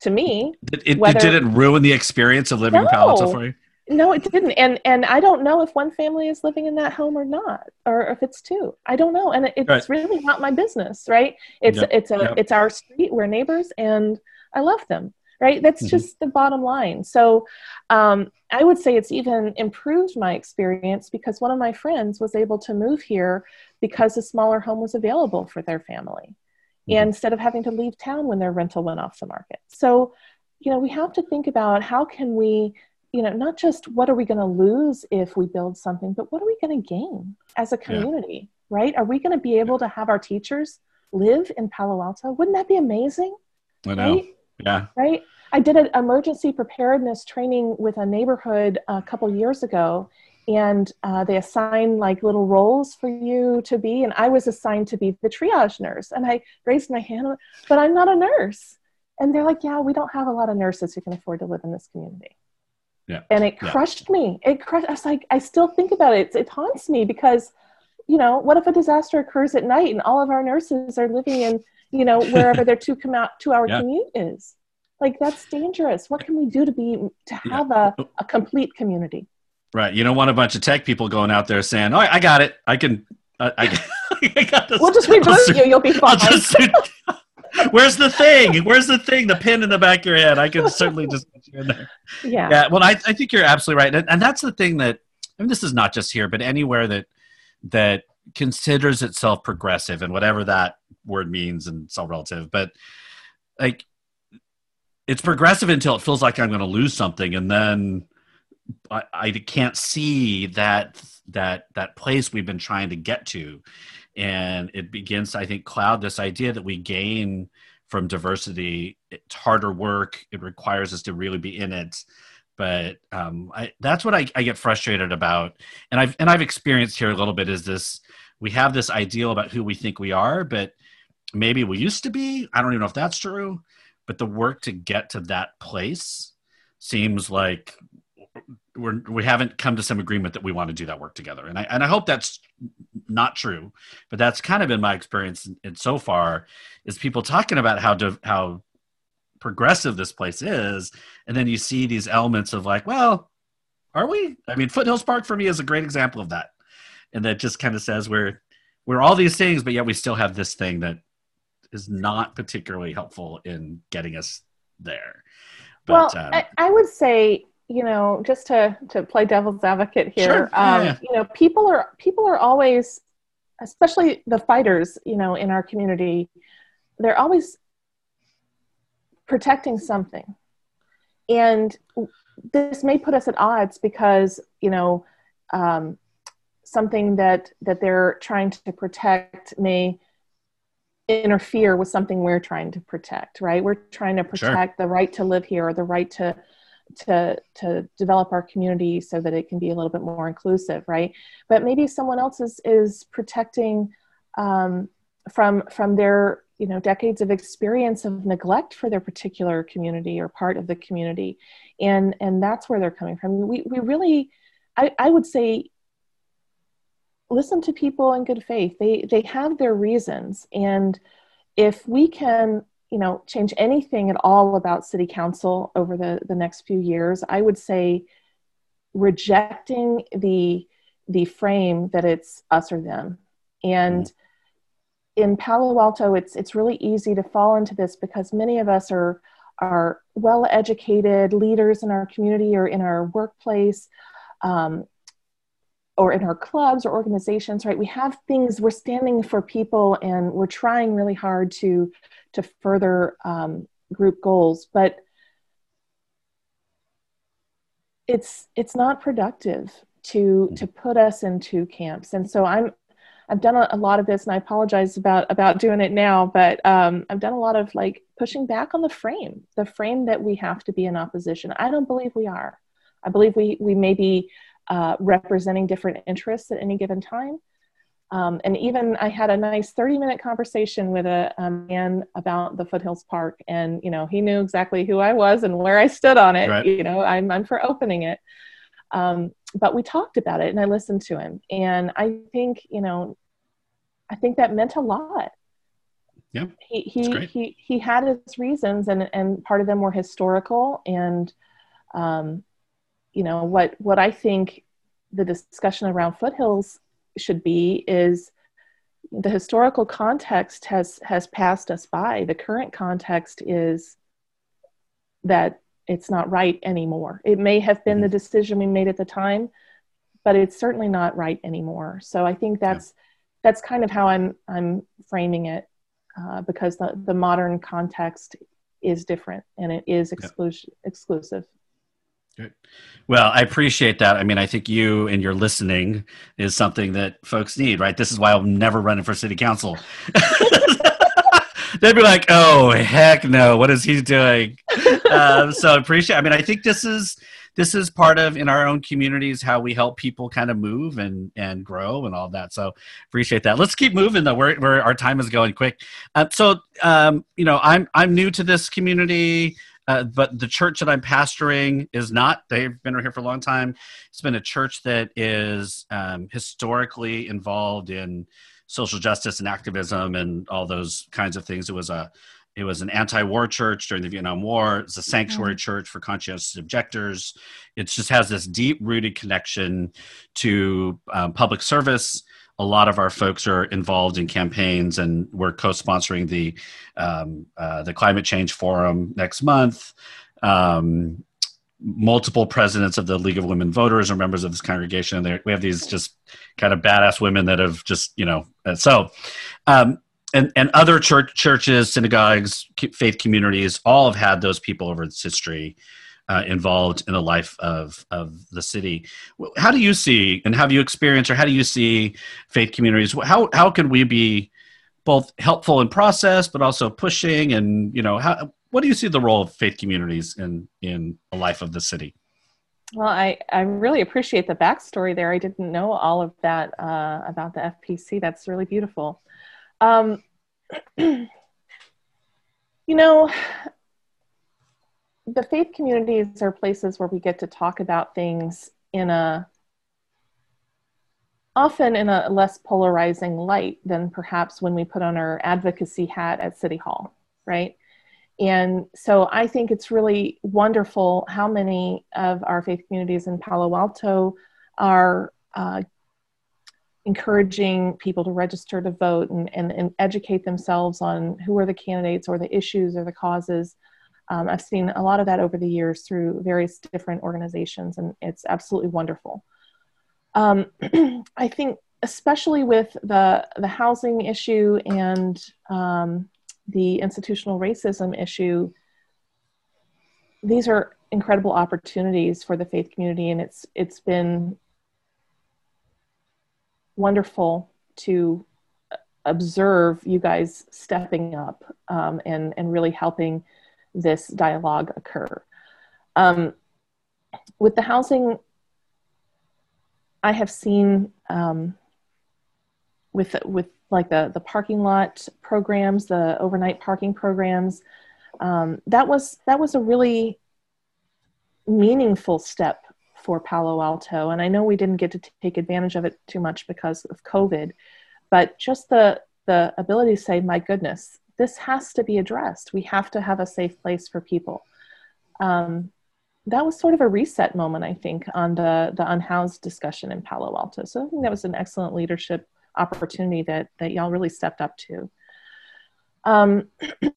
to me. It, it, whether, it didn't ruin the experience of living no, in Palo Alto for you. No, it didn't. And and I don't know if one family is living in that home or not, or if it's two. I don't know, and it's right. really not my business, right? It's yep. it's a yep. it's our street. We're neighbors, and I love them right? That's mm-hmm. just the bottom line. So um, I would say it's even improved my experience because one of my friends was able to move here because a smaller home was available for their family mm-hmm. instead of having to leave town when their rental went off the market. So, you know, we have to think about how can we you know not just what are we going to lose if we build something but what are we going to gain as a community yeah. right are we going to be able to have our teachers live in palo alto wouldn't that be amazing I know. Right? Yeah. Right. I did an emergency preparedness training with a neighborhood a couple years ago, and uh, they assign like little roles for you to be, and I was assigned to be the triage nurse, and I raised my hand, but I'm not a nurse, and they're like, "Yeah, we don't have a lot of nurses who can afford to live in this community." Yeah. And it crushed yeah. me. It crushed. I was like, I still think about it. It haunts me because, you know, what if a disaster occurs at night and all of our nurses are living in, you know, wherever their two come out two hour yeah. commute is? like that's dangerous. What can we do to be to have yeah. a, a complete community? Right. You don't want a bunch of tech people going out there saying oh i got it. I can i, I, (laughs) I got this. we'll just reboot you. You'll be fine. (laughs) where's the thing? Where's the thing? The pin in the back of your head. I can certainly just put you in there. Yeah. Yeah. Well i, I think you're absolutely right. And, and that's the thing that I mean, this is not just here but anywhere that that considers itself progressive and whatever that word means and it's all relative but like it's progressive until it feels like I'm going to lose something, and then I, I can't see that that that place we've been trying to get to, and it begins, I think, cloud this idea that we gain from diversity. It's harder work. It requires us to really be in it but um, I, that's what I, I, get frustrated about and i've and i've experienced here a little bit is this we have this ideal about who we think we are but maybe we used to be. I don't even know if that's true but the work to get to that place seems like we're we haven't come to some agreement that we want to do that work together. And i and i hope that's not true but that's kind of been my experience and so far is people talking about how to how progressive this place is. And then you see these elements of like well are we? I mean foothills park for me is a great example of that. And that just kind of says we're we're all these things but yet we still have this thing that is not particularly helpful in getting us there. But, well, um, I, I, would say, you know, just to to play devil's advocate here, sure. um, yeah. you know, people are people are always, especially the fighters, you know, in our community, they're always protecting something. And this may put us at odds because, you know, um, something that that they're trying to protect may interfere with something we're trying to protect right? We're trying to protect sure. the right to live here or the right to to to develop our community so that it can be a little bit more inclusive right? But maybe someone else is is protecting um, from from their you know decades of experience of neglect for their particular community or part of the community. And and that's where they're coming from. We we really i i would say listen to people in good faith. They they have their reasons. And if we can you know change anything at all about city council over the the next few years i would say rejecting the the frame that it's us or them. And mm-hmm. in palo alto it's it's really easy to fall into this because many of us are are well educated leaders in our community or in our workplace. Um, or in our clubs or organizations right? We have things we're standing for people and we're trying really hard to to further um, group goals but it's it's not productive to to put us into camps. And so i'm i've done a, a lot of this and i apologize about about doing it now but um, i've done a lot of like pushing back on the frame the frame that we have to be in opposition. I don't believe we are. I believe we we may be uh, representing different interests at any given time. Um, and even I had a nice 30 minute conversation with a, a, man about the Foothills Park, and you know he knew exactly who I was and where I stood on it. Right. You know, I'm, I'm for opening it. Um, but we talked about it, and I listened to him, and I think you know, I think that meant a lot. Yeah, he he he he had his reasons, and and part of them were historical, and um, you know what what i think the discussion around foothills should be is the historical context has has passed us by the current context is that it's not right anymore it may have been the mm-hmm. decision we made at the time but it's certainly not right anymore so i think that's yeah. that's kind of how i'm i'm framing it uh, because the, the modern context is different and it is exclu- yeah. exclusive Good. Well, I appreciate that. I mean, I think you and your listening is something that folks need, right? This is why I'm never running for city council. (laughs) They'd be like, "Oh, heck no! What is he doing?" uh, so appreciate. I mean, I think this is this is part of in our own communities how we help people kind of move and and grow and all that. So appreciate that. Let's keep moving though. Where where our time is going quick. Uh, so um, you know, I'm I'm new to this community. Uh, but the church that I'm pastoring is not. They've been here for a long time. It's been a church that is um, historically involved in social justice and activism and all those kinds of things. It was a it was an anti-war church during the Vietnam War. It's a sanctuary mm-hmm. church for conscientious objectors. It just has this deep-rooted connection to um, public service a lot of our folks are involved in campaigns, and we're co-sponsoring the um, uh, the climate change forum next month. Um, multiple presidents of the League of Women Voters are members of this congregation. And we have these just kind of badass women that have just you know uh, so. Um, and, and other church churches, synagogues, faith communities, all have had those people over its history uh, involved in the life of, of the city. How do you see, and have you experienced, or how do you see faith communities? How, how can we be both helpful in process, but also pushing? And, you know, how, what do you see the role of faith communities in, in the life of the city? Well, I, I really appreciate the backstory there. I didn't know all of that uh, about the FPC. That's really beautiful. Um, (clears throat) you know, the faith communities are places where we get to talk about things in a often in a less polarizing light than perhaps when we put on our advocacy hat at city hall right? And so i think it's really wonderful how many of our faith communities in palo alto are uh, encouraging people to register to vote and, and, and educate themselves on who are the candidates or the issues or the causes um, I've seen a lot of that over the years through various different organizations, and it's absolutely wonderful. Um, (clears throat) I think, especially with the the housing issue and um, the institutional racism issue, these are incredible opportunities for the faith community, and it's it's been wonderful to observe you guys stepping up um, and and really helping this dialogue occur. Um, with the housing, I have seen um, with with like the the parking lot programs, the overnight parking programs. Um, that was that was a really meaningful step for Palo Alto, and I know we didn't get to take advantage of it too much because of COVID, but just the the ability to say, "My goodness, this has to be addressed. We have to have a safe place for people." Um, that was sort of a reset moment, I think, on the the unhoused discussion in Palo Alto. So I think that was an excellent leadership opportunity that that y'all really stepped up to. Um, (clears throat)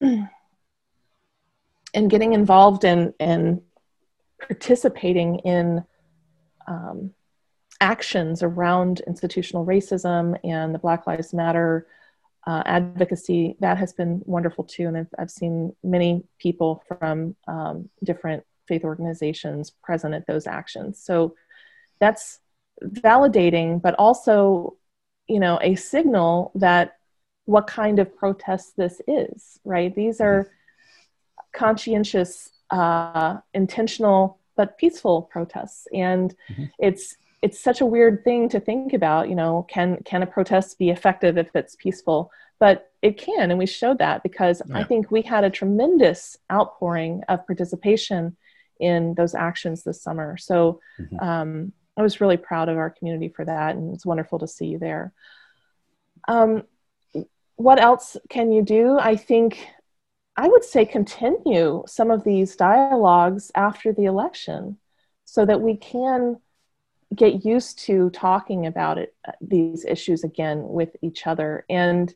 and getting involved in and participating in um, actions around institutional racism and the Black Lives Matter uh, advocacy, that has been wonderful too. And I've, I've seen many people from um, different faith organizations present at those actions. So that's validating, but also, you know, a signal that what kind of protest this is, right? These are conscientious, uh, intentional, but peaceful protests. And mm-hmm. it's it's such a weird thing to think about, you know, can can a protest be effective if it's peaceful? But it can, and we showed that because yeah. I think we had a tremendous outpouring of participation in those actions this summer. So mm-hmm. um, I was really proud of our community for that, and it's wonderful to see you there. Um, what else can you do? I think I would say continue some of these dialogues after the election so that we can get used to talking about it, these issues again with each other. And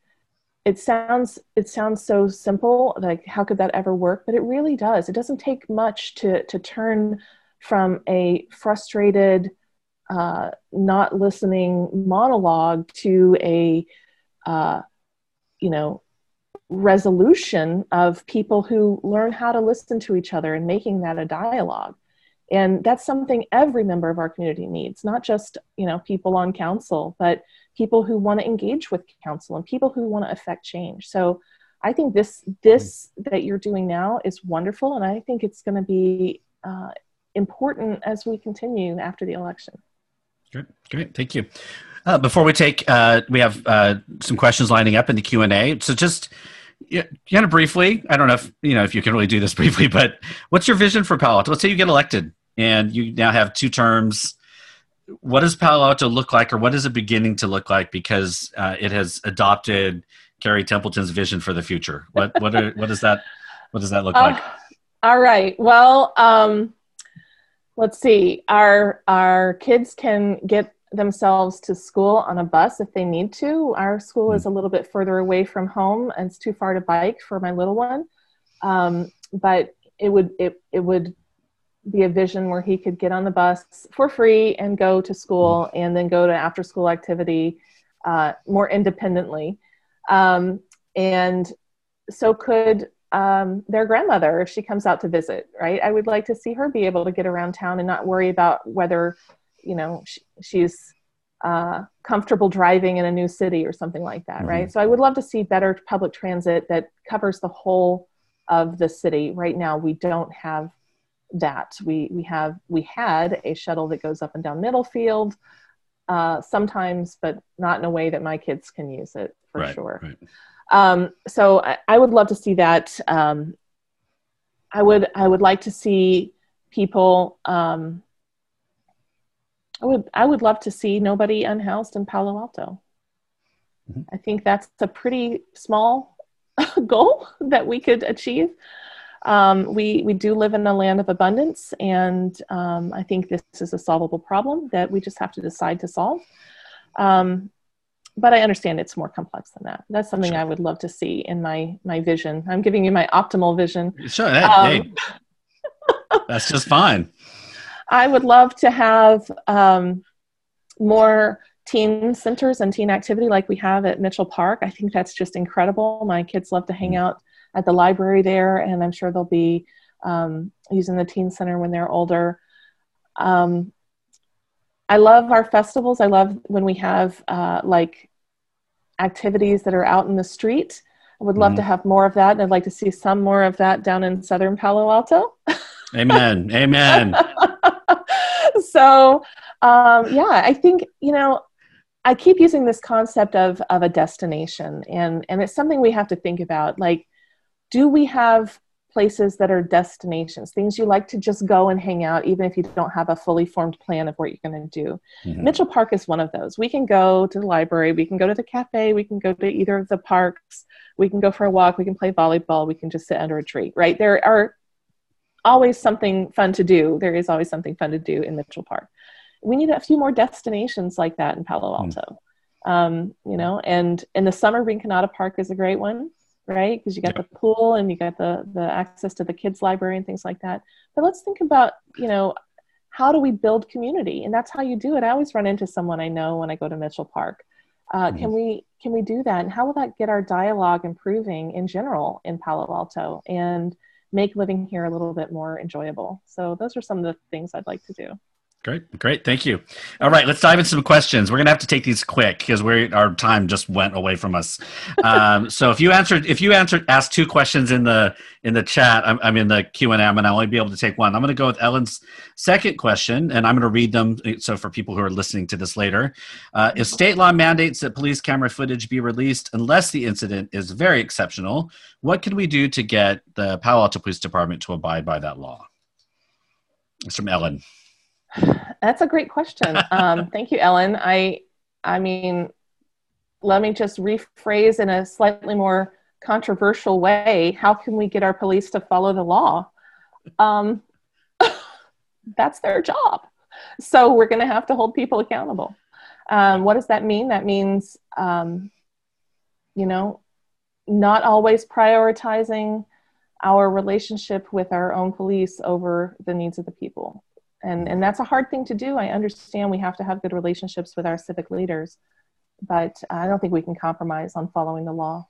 it sounds it sounds so simple like how could that ever work? But it really does. It doesn't take much to to turn from a frustrated uh, not listening monologue to a uh, you know resolution of people who learn how to listen to each other and making that a dialogue and that's something every member of our community needs not just you know people on council but people who want to engage with council and people who want to affect change. So I think this this that you're doing now is wonderful, and I think it's going to be uh, important as we continue after the election. Great, great, thank you. Uh, before we take, uh, we have uh, some questions lining up in the Q and A. So just yeah, kind of briefly, I don't know if you know if you can really do this (laughs) briefly, but what's your vision for Palo Alto? Let's say you get elected and you now have two terms what does Palo Alto look like, or what is it beginning to look like because uh, it has adopted Cari Templeton's vision for the future? What what are, what does that what does that look uh, like? All right. Well, um, let's see. Our our kids can get themselves to school on a bus if they need to. Our school mm. is a little bit further away from home, and it's too far to bike for my little one. Um, but it would it it would be a vision where he could get on the bus for free and go to school mm-hmm. and then go to after school activity uh, more independently. Um, and so could um, their grandmother if she comes out to visit, right? I would like to see her be able to get around town and not worry about whether, you know, she, she's uh, comfortable driving in a new city or something like that, mm-hmm. right? So I would love to see better public transit that covers the whole of the city. Right now, we don't have that. We we have we had a shuttle that goes up and down Middlefield uh, sometimes, but not in a way that my kids can use it for right, sure. Right. Um, so I, I, would love to see that. Um, I would I would like to see people. Um, I would I would love to see nobody unhoused in Palo Alto. Mm-hmm. I think that's a pretty small (laughs) goal that we could achieve um, we, we do live in a land of abundance, and um, I think this is a solvable problem that we just have to decide to solve. Um, but I understand it's more complex than that. That's something sure. I would love to see in my my vision. I'm giving you my optimal vision. Sure, hey, hey. that's just fine. I would love to have um, more teen centers and teen activity like we have at Mitchell Park. I think that's just incredible. My kids love to hang mm. out at the library there, and I'm sure they'll be um, using the teen center when they're older. Um, I love our festivals. I love when we have uh, like activities that are out in the street. I would love mm-hmm. to have more of that. And I'd like to see some more of that down in Southern Palo Alto. Amen. (laughs) Amen. (laughs) so, um, yeah, I think, you know, I keep using this concept of, of a destination and, and it's something we have to think about. Like, do we have places that are destinations, things you like to just go and hang out, even if you don't have a fully formed plan of what you're going to do. Mm-hmm. Mitchell Park is one of those. We can go to the library, we can go to the cafe, we can go to either of the parks, we can go for a walk, we can play volleyball, we can just sit under a tree, right? There are always something fun to do. There is always something fun to do in Mitchell Park. We need a few more destinations like that in Palo mm. Alto. Mm-hmm. Um, you know, and in the summer, Rinconada Park is a great one right? Because you got the pool and you got the the access to the kids library and things like that. But let's think about, you know, how do we build community? And that's how you do it. I always run into someone I know when I go to Mitchell Park. Uh, mm-hmm. Can we can we do that? And how will that get our dialogue improving in general in Palo Alto and make living here a little bit more enjoyable? So those are some of the things I'd like to do. Great, great, thank you. All right, let's dive into some questions. We're gonna have to take these quick because we our time just went away from us. Um, so if you answered, if you answered, asked two questions in the in the chat, I'm, I'm in the Q and A, I'm gonna only be able to take one. I'm gonna go with Ellen's second question, and I'm gonna read them. So for people who are listening to this later, uh, if state law mandates that police camera footage be released unless the incident is very exceptional, what can we do to get the Palo Alto Police Department to abide by that law? It's from Ellen. That's a great question. (laughs) Um, thank you, Ellen. I, I mean, let me just rephrase in a slightly more controversial way. How can we get our police to follow the law? Um, (laughs) that's their job. So we're going to have to hold people accountable. Um, what does that mean? That means, um, you know, not always prioritizing our relationship with our own police over the needs of the people and and that's a hard thing to do i understand we have to have good relationships with our civic leaders but i don't think we can compromise on following the law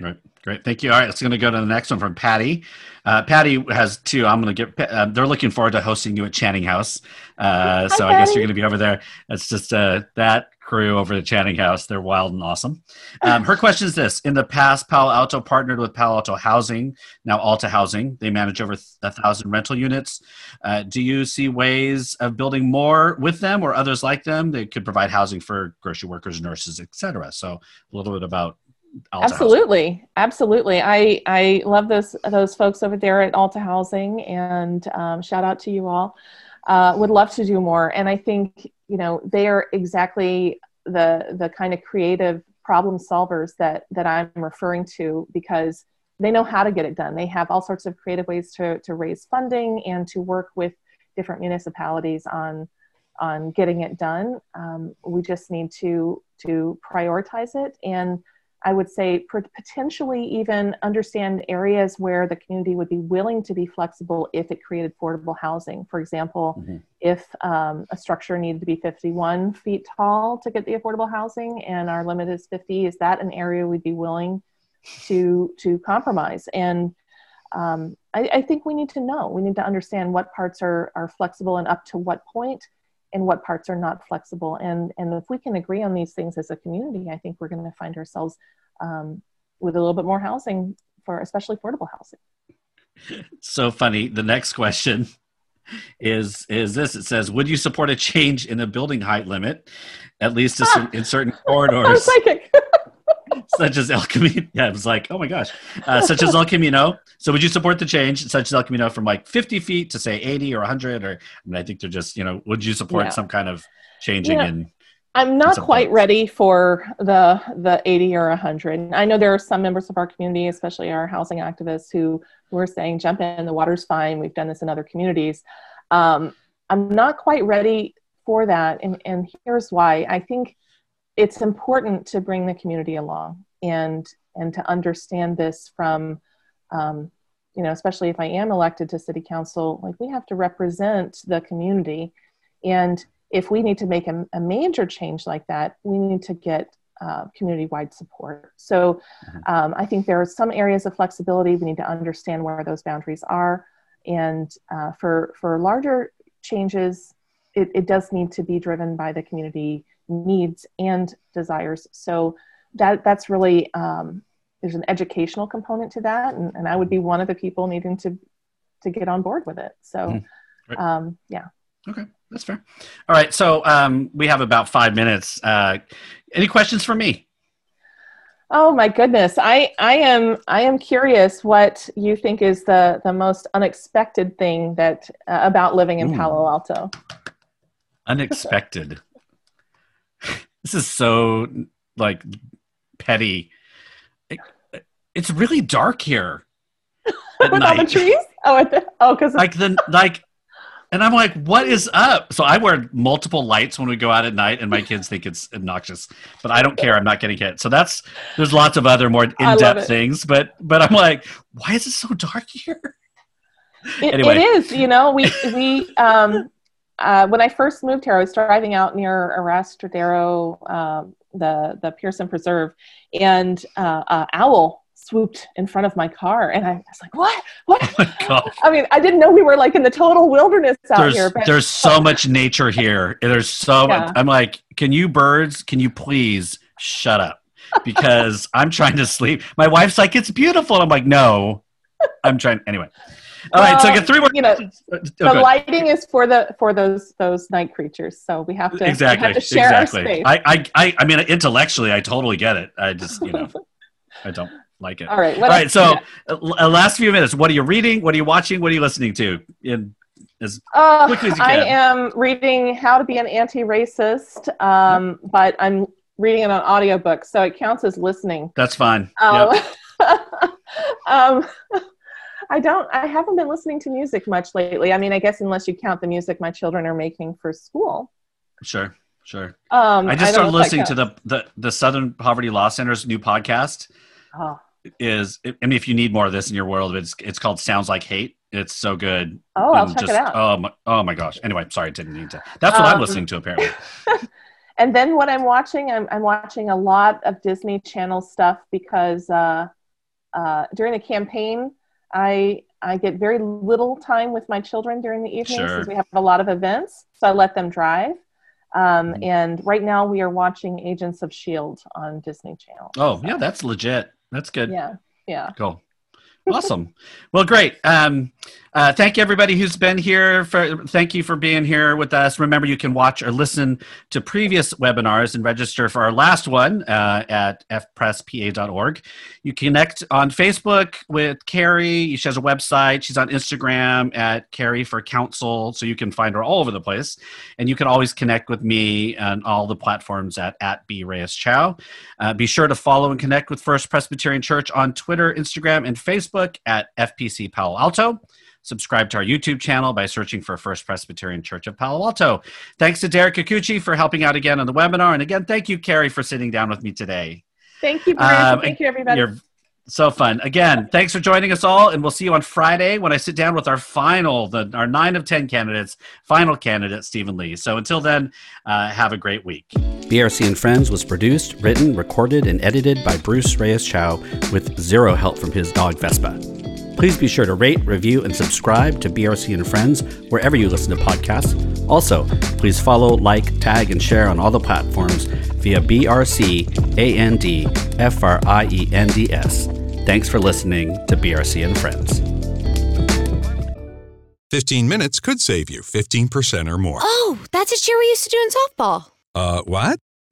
Right. Great. Thank you. All right. Let's going to go to the next one from Patty. Uh, Patty has two. I'm going to get, uh, they're looking forward to hosting you at Channing House. Uh, so Hi, I guess you're going to be over there. It's just uh, that crew over at Channing House. They're wild and awesome. Um, her question is this In the past, Palo Alto partnered with Palo Alto Housing, now Alta Housing. They manage over a thousand rental units. Uh, do you see ways of building more with them or others like them? They could provide housing for grocery workers, nurses, etc. So a little bit about Alta absolutely housing. absolutely i i love those those folks over there at alta housing and um, shout out to you all uh, would love to do more. And i think you know they are exactly the the kind of creative problem solvers that that i'm referring to because they know how to get it done. They have all sorts of creative ways to to raise funding and to work with different municipalities on on getting it done. Um, we just need to to prioritize it. And I would say potentially even understand areas where the community would be willing to be flexible if it created affordable housing. For example, mm-hmm. if um, a structure needed to be 51 feet tall to get the affordable housing and our limit is 50, is that an area we'd be willing to to compromise? And um, I, I think we need to know. We need to understand what parts are are flexible and up to what point and what parts are not flexible. And, and if we can agree on these things as a community, I think we're going to find ourselves um, with a little bit more housing for especially affordable housing. (laughs) So funny. The next question is is this it says would you support a change in the building height limit at least in certain corridors (laughs) psychic such as El Camino. (laughs) Yeah, it was like, oh my gosh, uh, such as El Camino. So would you support the change, such as El Camino, from like 50 feet to say 80 or 100? Or I mean, I think they're just, you know, would you support yeah. some kind of changing yeah. in? I'm not quite ready for the the 80 or 100. I know there are some members of our community, especially our housing activists, who who are saying, "Jump in, the water's fine." We've done this in other communities. Um, I'm not quite ready for that, and and here's why. I think it's important to bring the community along and and to understand this from um, you know especially if i am elected to city council like we have to represent the community and if we need to make a, a major change like that we need to get uh, community-wide support. So um, I think there are some areas of flexibility. We need to understand where those boundaries are, and uh, for for larger changes, it, it does need to be driven by the community needs and desires. So that that's really um, there's an educational component to that, and, and I would be one of the people needing to to get on board with it. So. Right. um, yeah. Okay, that's fair. All right, so um, we have about five minutes. Uh, any questions for me? Oh my goodness, I I am I am curious what you think is the the most unexpected thing that uh, about living in Ooh. Palo Alto. Unexpected. This is so like petty. It- it's really dark here (laughs) at with all the trees? Oh, at the, oh, because like the like and i'm like what is up so i wear multiple lights when we go out at night and my kids think it's obnoxious but i don't care i'm not getting hit so that's there's lots of other more in-depth things but but i'm like why is it so dark here It, Anyway. it is. You know, we we um, uh, when I first moved here, I was driving out near Arastradero, um, the the Pearson Preserve, and uh, a owl swooped in front of my car, and I was like, "What? What?" oh I mean, I didn't know we were like in the total wilderness out there's here. But there's so much nature here there's so (laughs) Yeah. i'm like can you birds can you please shut up because i'm trying to sleep my wife's like it's beautiful and i'm like no i'm trying anyway all right so I get three more you know, Oh, the lighting is for the for those those night creatures, so we have to exactly have to share exactly. our space. I, I i mean intellectually i totally get it. I just you know (laughs) i don't like it. All right. all right so uh, uh, last few minutes what are you reading? What are you watching? What are you listening to? In is Uh, quickly as you can. I am reading How to Be an Anti-Racist, um, but I'm reading it on audiobook, so it counts as listening. that's fine. (laughs) Um, Yep. (laughs) um, I don't. I haven't been listening to music much lately. I mean, I guess unless you count the music my children are making for school. sure sure Um, I just don't started know if that listening to the, the the Southern Poverty Law Center's new podcast. counts. Is I mean, if you need more of this in your world, it's it's called Sounds Like Hate. It's so good. Oh, oh I'll check it out. Oh my, oh my gosh. Anyway, sorry, I didn't need to. That's what I'm Um, listening to apparently. (laughs) and then what I'm watching, I'm, I'm watching a lot of Disney Channel stuff because uh, uh, during the campaign, I I get very little time with my children during the evenings Sure. because we have a lot of events, so I let them drive. Um, Mhm. And right now we are watching Agents of Shield on Disney Channel. Oh yeah, that's legit. That's good. yeah, yeah. Cool. Awesome. (laughs) well, great. Um, uh, thank you, everybody who's been here. For thank you for being here with us. Remember, you can watch or listen to previous webinars and register for our last one uh, at fpresspa.org. You connect on Facebook with Cari. She has a website. She's on Instagram at Cari for Council, so you can find her all over the place. And you can always connect with me on all the platforms at at B Reyes Chow. Uh, be sure to follow and connect with First Presbyterian Church on Twitter, Instagram, and Facebook at FPC Palo Alto. Subscribe to our YouTube channel by searching for First Presbyterian Church of Palo Alto. Thanks to Derek Kikuchi for helping out again on the webinar. And again, thank you, Cari, for sitting down with me today. Thank you, Bruce. Um, Thank you, everybody. You're so fun. Again, thanks for joining us all, and we'll see you on Friday when I sit down with our final, the, our nine of 10 candidates, final candidate, Stephen Lee. So until then, uh, have a great week. BRC and Friends was produced, written, recorded, and edited by Bruce Reyes Chow with zero help from his dog Vespa. Please be sure to rate, review, and subscribe to BRC and Friends wherever you listen to podcasts. Also, please follow, like, tag, and share on all the platforms via BRC AND FRIENDS. Thanks for listening to BRC and Friends. 15 minutes could save you 15% or more. Oh, that's a cheer we used to do in softball. Uh, what?